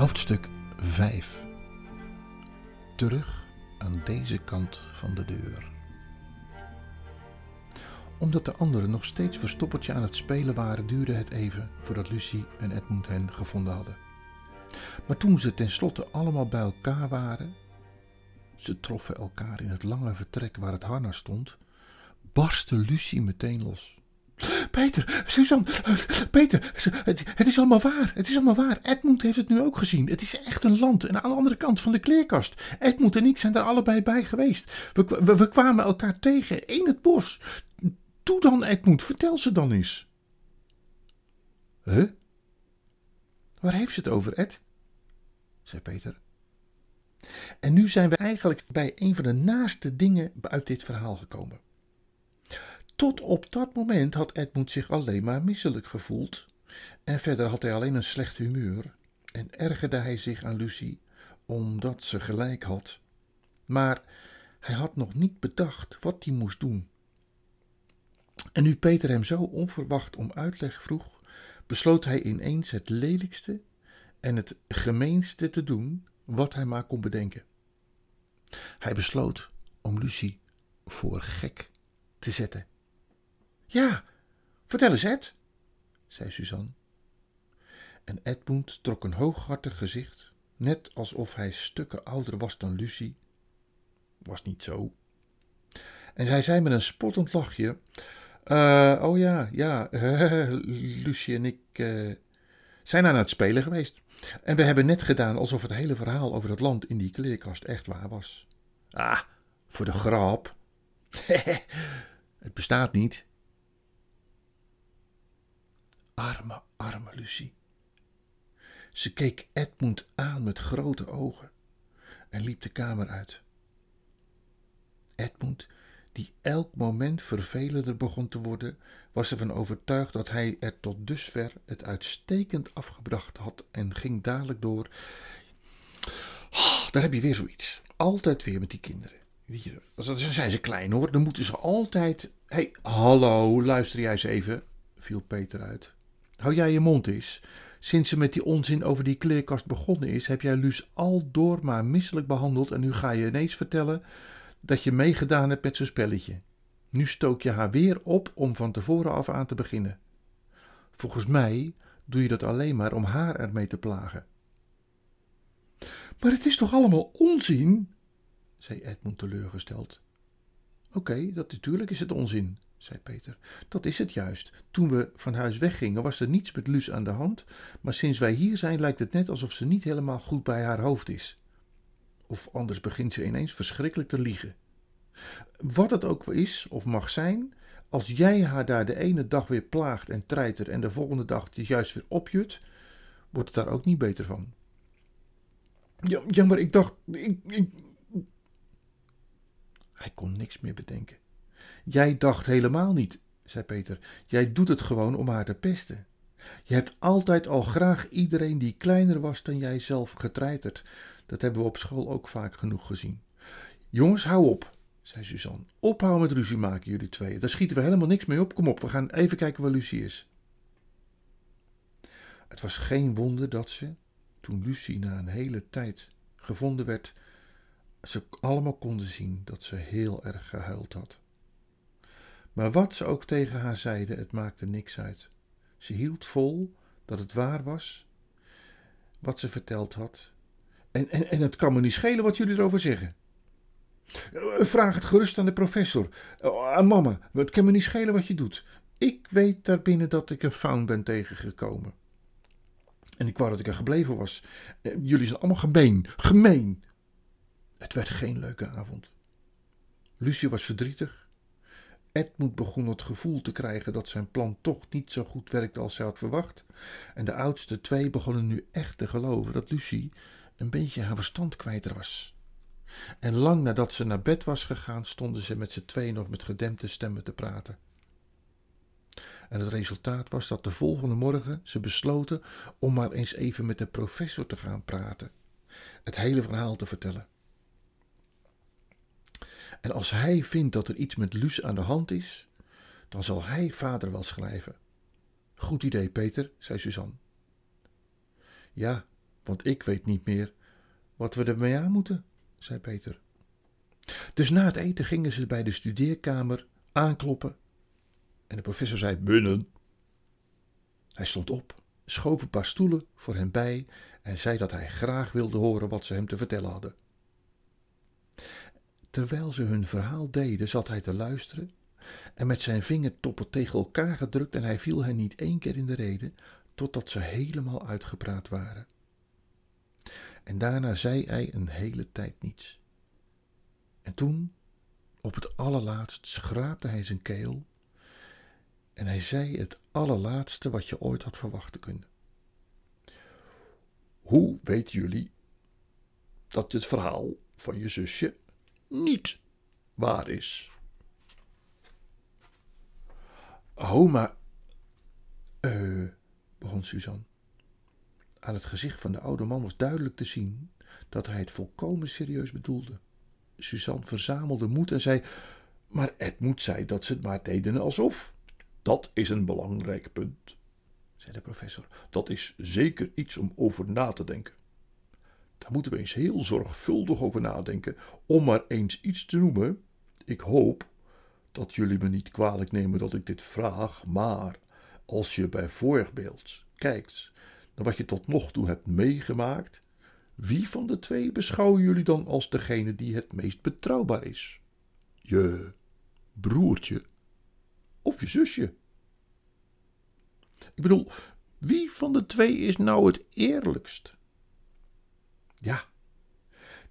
Hoofdstuk 5 Terug aan deze kant van de deur. Omdat de anderen nog steeds verstoppertje aan het spelen waren, duurde het even voordat Lucie en Edmund hen gevonden hadden. Maar toen ze tenslotte allemaal bij elkaar waren, ze troffen elkaar in het lange vertrek waar het harnas stond, barstte Lucie meteen los. Peter, Suzanne, Peter, het, het, is allemaal waar. Het is allemaal waar. Edmund heeft het nu ook gezien. Het is echt een land en aan de andere kant van de kleerkast. Edmund en ik zijn er allebei bij geweest. We, we, we kwamen elkaar tegen in het bos. Doe dan, Edmund, vertel ze dan eens. Huh? Waar heeft ze het over, Ed? zei Peter. En nu zijn we eigenlijk bij een van de naaste dingen uit dit verhaal gekomen. Tot op dat moment had Edmund zich alleen maar misselijk gevoeld. En verder had hij alleen een slecht humeur. En ergerde hij zich aan Lucie, omdat ze gelijk had. Maar hij had nog niet bedacht wat hij moest doen. En nu Peter hem zo onverwacht om uitleg vroeg, besloot hij ineens het lelijkste en het gemeenste te doen wat hij maar kon bedenken. Hij besloot om Lucie voor gek te zetten. Ja, vertel eens, Ed, zei Suzanne. En Edmund trok een hooghartig gezicht, net alsof hij stukken ouder was dan Lucie. Was niet zo. En zij zei met een spottend lachje: uh, Oh ja, ja, Lucie en ik uh, zijn aan het spelen geweest. En we hebben net gedaan alsof het hele verhaal over het land in die kleerkast echt waar was. Ah, voor de grap. het bestaat niet. Arme, arme Lucie. Ze keek Edmund aan met grote ogen en liep de kamer uit. Edmund, die elk moment vervelender begon te worden, was ervan overtuigd dat hij er tot dusver het uitstekend afgebracht had en ging dadelijk door. Oh, daar heb je weer zoiets. Altijd weer met die kinderen. Dan zijn ze klein hoor, dan moeten ze altijd. Hé, hey, hallo, luister jij eens even, viel Peter uit. Hou jij je mond eens. Sinds ze met die onzin over die kleerkast begonnen is, heb jij Luus al door maar misselijk behandeld en nu ga je ineens vertellen dat je meegedaan hebt met zo'n spelletje. Nu stook je haar weer op om van tevoren af aan te beginnen. Volgens mij doe je dat alleen maar om haar ermee te plagen. Maar het is toch allemaal onzin? zei Edmund teleurgesteld. Oké, dat natuurlijk is het onzin, zei Peter. Dat is het juist. Toen we van huis weggingen was er niets met Luus aan de hand, maar sinds wij hier zijn lijkt het net alsof ze niet helemaal goed bij haar hoofd is. Of anders begint ze ineens verschrikkelijk te liegen. Wat het ook is of mag zijn, als jij haar daar de ene dag weer plaagt en treitert en de volgende dag het juist weer opjut, wordt het daar ook niet beter van. Ja, ja maar ik dacht. Ik, ik... Hij kon niks meer bedenken. Jij dacht helemaal niet, zei Peter. Jij doet het gewoon om haar te pesten. Je hebt altijd al graag iedereen die kleiner was dan jij zelf getreiterd. Dat hebben we op school ook vaak genoeg gezien. Jongens, hou op, zei Suzanne. Ophouden met ruzie maken, jullie tweeën. Daar schieten we helemaal niks mee op. Kom op, we gaan even kijken waar Lucie is. Het was geen wonder dat ze, toen Lucie na een hele tijd gevonden werd, ze allemaal konden zien dat ze heel erg gehuild had. Maar wat ze ook tegen haar zeiden, het maakte niks uit. Ze hield vol dat het waar was, wat ze verteld had. En, en, en het kan me niet schelen wat jullie erover zeggen. Eh, vraag het gerust aan de professor. Eh, aan mama. Het kan me niet schelen wat je doet. Ik weet daarbinnen dat ik een faun ben tegengekomen. En ik wou dat ik er gebleven was. Eh, jullie zijn allemaal gemeen. Gemeen. Het werd geen leuke avond. Lucie was verdrietig. Edmund begon het gevoel te krijgen dat zijn plan toch niet zo goed werkte als hij had verwacht. En de oudste twee begonnen nu echt te geloven dat Lucie een beetje haar verstand kwijt was. En lang nadat ze naar bed was gegaan, stonden ze met z'n twee nog met gedempte stemmen te praten. En het resultaat was dat de volgende morgen ze besloten om maar eens even met de professor te gaan praten, het hele verhaal te vertellen. En als hij vindt dat er iets met Luus aan de hand is, dan zal hij vader wel schrijven. Goed idee, Peter, zei Suzanne. Ja, want ik weet niet meer wat we ermee aan moeten, zei Peter. Dus na het eten gingen ze bij de studeerkamer aankloppen en de professor zei binnen. Hij stond op, schoof een paar stoelen voor hem bij en zei dat hij graag wilde horen wat ze hem te vertellen hadden. Terwijl ze hun verhaal deden, zat hij te luisteren en met zijn vingertoppen tegen elkaar gedrukt en hij viel hen niet één keer in de reden, totdat ze helemaal uitgepraat waren. En daarna zei hij een hele tijd niets. En toen, op het allerlaatst, schraapte hij zijn keel en hij zei het allerlaatste wat je ooit had verwachten kunnen. Hoe weten jullie dat het verhaal van je zusje niet waar is? Oh, maar. Uh, begon Suzanne. Aan het gezicht van de oude man was duidelijk te zien dat hij het volkomen serieus bedoelde. Suzanne verzamelde moed en zei: Maar het zijn dat ze het maar deden alsof. Dat is een belangrijk punt, zei de professor. Dat is zeker iets om over na te denken. Moeten we eens heel zorgvuldig over nadenken, om maar eens iets te noemen. Ik hoop dat jullie me niet kwalijk nemen dat ik dit vraag, maar als je bijvoorbeeld kijkt naar wat je tot nog toe hebt meegemaakt, wie van de twee beschouwen jullie dan als degene die het meest betrouwbaar is? Je broertje of je zusje? Ik bedoel, wie van de twee is nou het eerlijkst? Ja,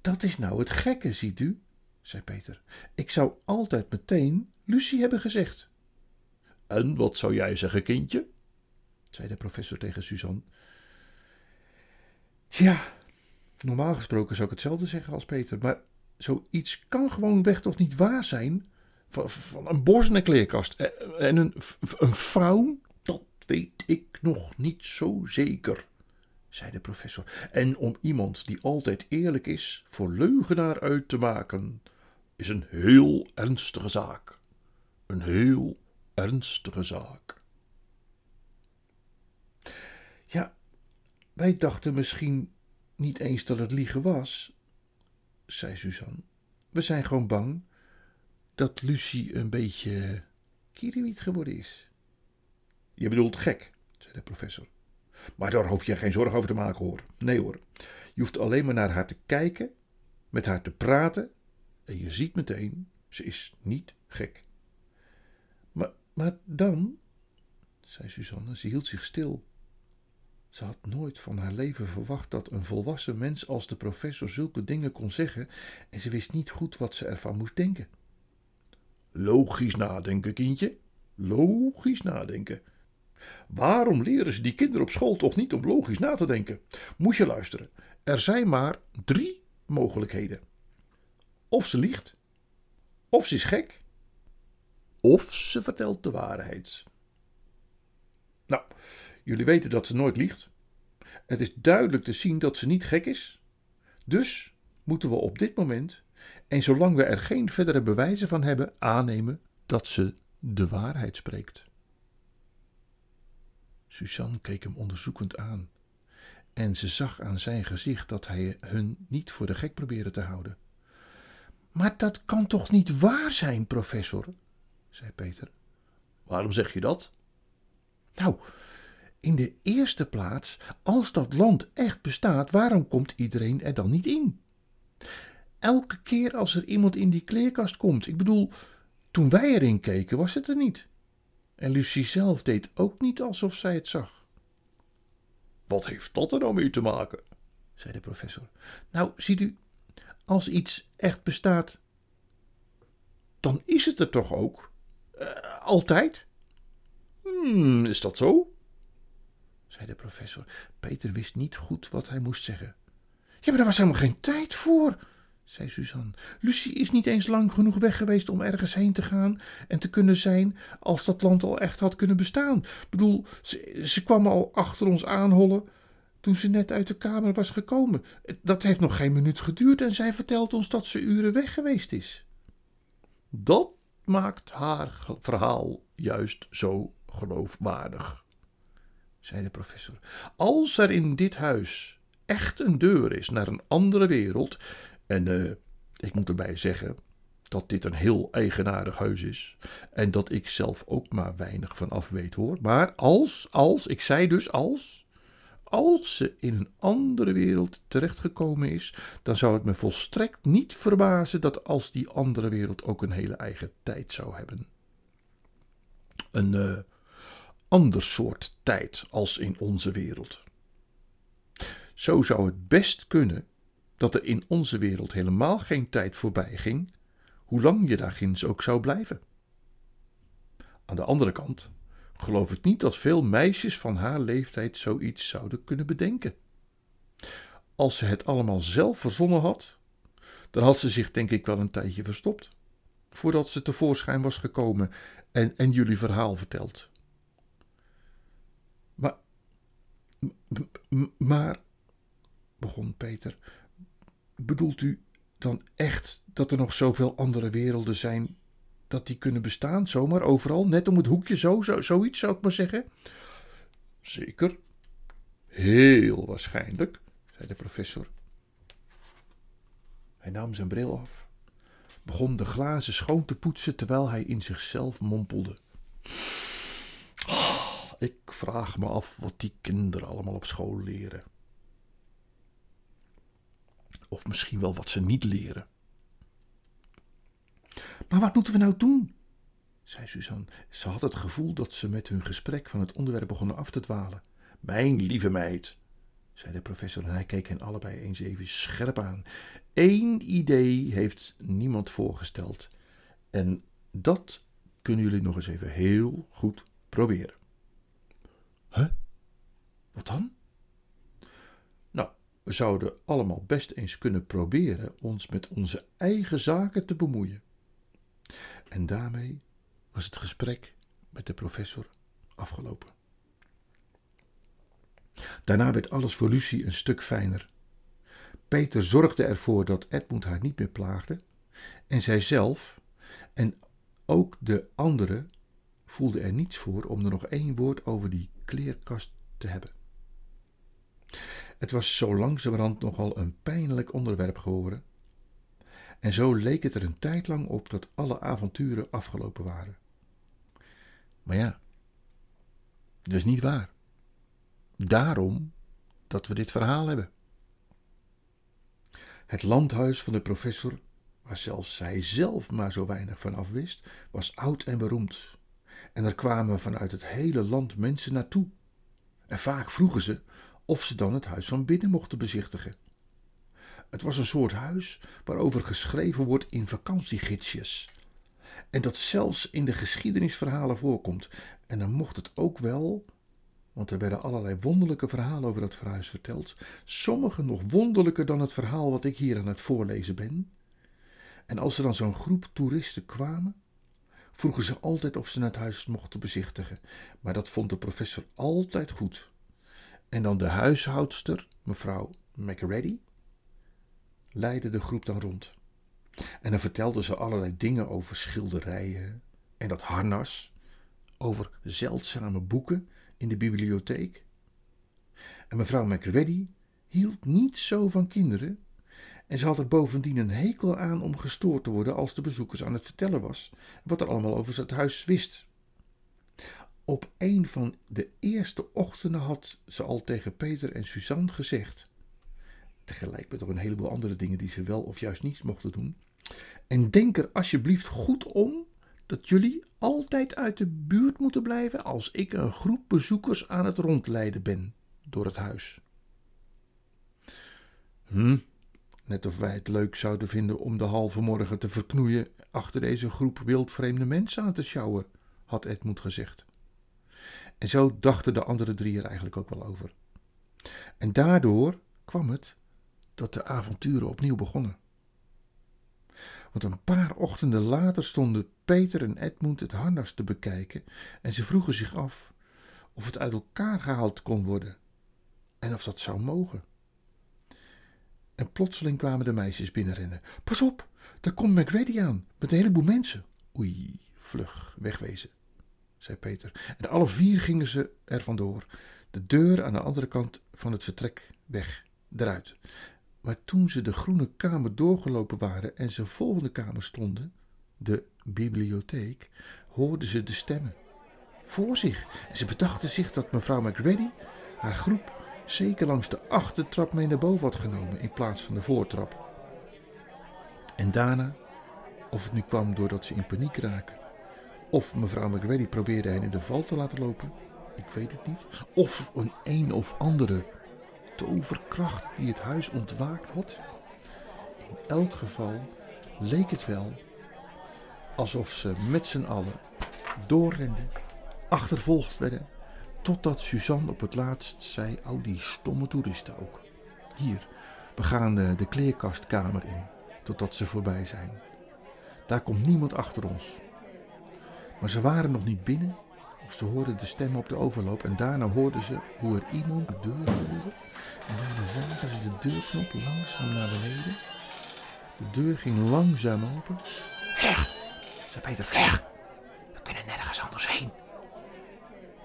dat is nou het gekke, ziet u, zei Peter. Ik zou altijd meteen Lucie hebben gezegd. En wat zou jij zeggen, kindje? zei de professor tegen Suzanne. Tja, normaal gesproken zou ik hetzelfde zeggen als Peter, maar zoiets kan gewoon weg toch niet waar zijn? Van, een borst en een kleerkast en een, faun? Dat weet ik nog niet zo zeker, zei de professor. En om iemand die altijd eerlijk is voor leugenaar uit te maken, is een heel ernstige zaak. Een heel ernstige zaak. Ja, wij dachten misschien niet eens dat het liegen was, zei Suzanne. We zijn gewoon bang dat Lucie een beetje kiriwiet geworden is. Je bedoelt gek, zei de professor. Maar daar hoef je geen zorgen over te maken hoor. Nee hoor. Je hoeft alleen maar naar haar te kijken, met haar te praten en je ziet meteen, ze is niet gek. Maar, maar dan, zei Suzanne, ze hield zich stil. Ze had nooit van haar leven verwacht dat een volwassen mens als de professor zulke dingen kon zeggen en ze wist niet goed wat ze ervan moest denken. Logisch nadenken, kindje. Logisch nadenken. Waarom leren ze die kinderen op school toch niet om logisch na te denken? Moet je luisteren. Er zijn maar drie mogelijkheden. Of ze liegt, of ze is gek, of ze vertelt de waarheid. Nou, jullie weten dat ze nooit liegt. Het is duidelijk te zien dat ze niet gek is. Dus moeten we op dit moment, en zolang we er geen verdere bewijzen van hebben, aannemen dat ze de waarheid spreekt. Suzanne keek hem onderzoekend aan. En ze zag aan zijn gezicht dat hij hun niet voor de gek probeerde te houden. Maar dat kan toch niet waar zijn, professor? zei Peter. Waarom zeg je dat? Nou, in de eerste plaats, als dat land echt bestaat, waarom komt iedereen er dan niet in? Elke keer als er iemand in die kleerkast komt, ik bedoel, toen wij erin keken, was het er niet. En Lucie zelf deed ook niet alsof zij het zag. Wat heeft dat er nou mee te maken? zei de professor. Nou, ziet u, als iets echt bestaat, dan is het er toch ook? Uh, altijd? Hmm, is dat zo? zei de professor. Peter wist niet goed wat hij moest zeggen. Ja, maar er was helemaal geen tijd voor, zei Suzanne. Lucie is niet eens lang genoeg weg geweest om ergens heen te gaan en te kunnen zijn als dat land al echt had kunnen bestaan. Ik bedoel, ze, ze kwam al achter ons aanhollen toen ze net uit de kamer was gekomen. Dat heeft nog geen minuut geduurd en zij vertelt ons dat ze uren weg geweest is. Dat maakt haar verhaal juist zo geloofwaardig, zei de professor. Als er in dit huis echt een deur is naar een andere wereld. En uh, ik moet erbij zeggen dat dit een heel eigenaardig huis is. En dat ik zelf ook maar weinig van af weet hoor. Maar als, als, ik zei dus als. Als ze in een andere wereld terechtgekomen is, dan zou het me volstrekt niet verbazen dat als die andere wereld ook een hele eigen tijd zou hebben. Een uh, ander soort tijd als in onze wereld. Zo zou het best kunnen dat er in onze wereld helemaal geen tijd voorbij ging, hoe lang je daar ginds ook zou blijven. Aan de andere kant geloof ik niet dat veel meisjes van haar leeftijd zoiets zouden kunnen bedenken. Als ze het allemaal zelf verzonnen had, dan had ze zich denk ik wel een tijdje verstopt, voordat ze tevoorschijn was gekomen en, en jullie verhaal verteld. Maar, maar, begon Peter, bedoelt u dan echt dat er nog zoveel andere werelden zijn dat die kunnen bestaan, zomaar overal, net om het hoekje, zo, zo zoiets zou ik maar zeggen? Zeker. Heel waarschijnlijk, zei de professor. Hij nam zijn bril af, begon de glazen schoon te poetsen terwijl hij in zichzelf mompelde. Ik vraag me af wat die kinderen allemaal op school leren. Of misschien wel wat ze niet leren. Maar wat moeten we nou doen? zei Suzanne. Ze had het gevoel dat ze met hun gesprek van het onderwerp begonnen af te dwalen. Mijn lieve meid, zei de professor en hij keek hen allebei eens even scherp aan. Eén idee heeft niemand voorgesteld. En dat kunnen jullie nog eens even heel goed proberen. Huh? Wat dan? We zouden allemaal best eens kunnen proberen ons met onze eigen zaken te bemoeien. En daarmee was het gesprek met de professor afgelopen. Daarna werd alles voor Lucie een stuk fijner. Peter zorgde ervoor dat Edmund haar niet meer plaagde, en zijzelf en ook de anderen voelden er niets voor om er nog één woord over die kleerkast te hebben. Het was zo langzamerhand nogal een pijnlijk onderwerp geworden, en zo leek het er een tijd lang op dat alle avonturen afgelopen waren. Maar ja, dat is niet waar. Daarom dat we dit verhaal hebben. Het landhuis van de professor, waar zelfs hij zelf maar zo weinig van af wist, was oud en beroemd. En er kwamen vanuit het hele land mensen naartoe. En vaak vroegen ze of ze dan het huis van binnen mochten bezichtigen. Het was een soort huis waarover geschreven wordt in vakantiegidsjes. En dat zelfs in de geschiedenisverhalen voorkomt. En dan mocht het ook wel, want er werden allerlei wonderlijke verhalen over dat verhuis verteld. Sommige nog wonderlijker dan het verhaal wat ik hier aan het voorlezen ben. En als er dan zo'n groep toeristen kwamen, vroegen ze altijd of ze het huis mochten bezichtigen. Maar dat vond de professor altijd goed. En dan de huishoudster, mevrouw McReady, leidde de groep dan rond. En dan vertelden ze allerlei dingen over schilderijen en dat harnas, over zeldzame boeken in de bibliotheek. En mevrouw McReady hield niet zo van kinderen en ze had er bovendien een hekel aan om gestoord te worden als de bezoekers aan het vertellen was wat er allemaal over het huis wist. Op een van de eerste ochtenden had ze al tegen Peter en Suzanne gezegd: tegelijk met ook een heleboel andere dingen die ze wel of juist niet mochten doen. En denk er alsjeblieft goed om dat jullie altijd uit de buurt moeten blijven als ik een groep bezoekers aan het rondleiden ben door het huis. Hm, net of wij het leuk zouden vinden om de halve morgen te verknoeien achter deze groep wildvreemde mensen aan te sjouwen, had Edmund gezegd. En zo dachten de andere drie er eigenlijk ook wel over. En daardoor kwam het dat de avonturen opnieuw begonnen. Want een paar ochtenden later stonden Peter en Edmund het harnas te bekijken en ze vroegen zich af of het uit elkaar gehaald kon worden en of dat zou mogen. En plotseling kwamen de meisjes binnenrennen. Pas op, daar komt McReady aan met een heleboel mensen. Oei, vlug, wegwezen, zei Peter. En alle vier gingen ze er vandoor, de deur aan de andere kant van het vertrek weg eruit. Maar toen ze de groene kamer doorgelopen waren en ze volgende kamer stonden, de bibliotheek, hoorden ze de stemmen voor zich. En ze bedachten zich dat mevrouw McReady haar groep zeker langs de achtertrap mee naar boven had genomen in plaats van de voortrap. En daarna, of het nu kwam doordat ze in paniek raken, of mevrouw McReady probeerde hen in de val te laten lopen, ik weet het niet, of een een of andere toverkracht die het huis ontwaakt had. In elk geval leek het wel alsof ze met z'n allen doorrenden, achtervolgd werden, totdat Suzanne op het laatst zei: Oh, die stomme toeristen ook. Hier, we gaan de, de kleerkastkamer in, totdat ze voorbij zijn. Daar komt niemand achter ons. Maar ze waren nog niet binnen, of ze hoorden de stem op de overloop en daarna hoorden ze hoe er iemand de deur rolde. En daarna zagen ze de deurknop langzaam naar beneden. De deur ging langzaam open. Vleg, zei Peter, vleg. We kunnen nergens anders heen.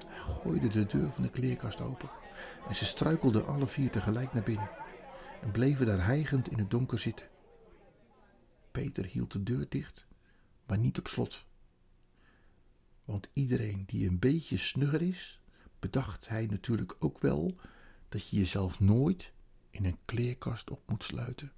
Hij gooide de deur van de kleerkast open. En ze struikelden alle vier tegelijk naar binnen. En bleven daar hijgend in het donker zitten. Peter hield de deur dicht, maar niet op slot. Want iedereen die een beetje snugger is, bedacht hij natuurlijk ook wel dat je jezelf nooit in een kleerkast op moet sluiten.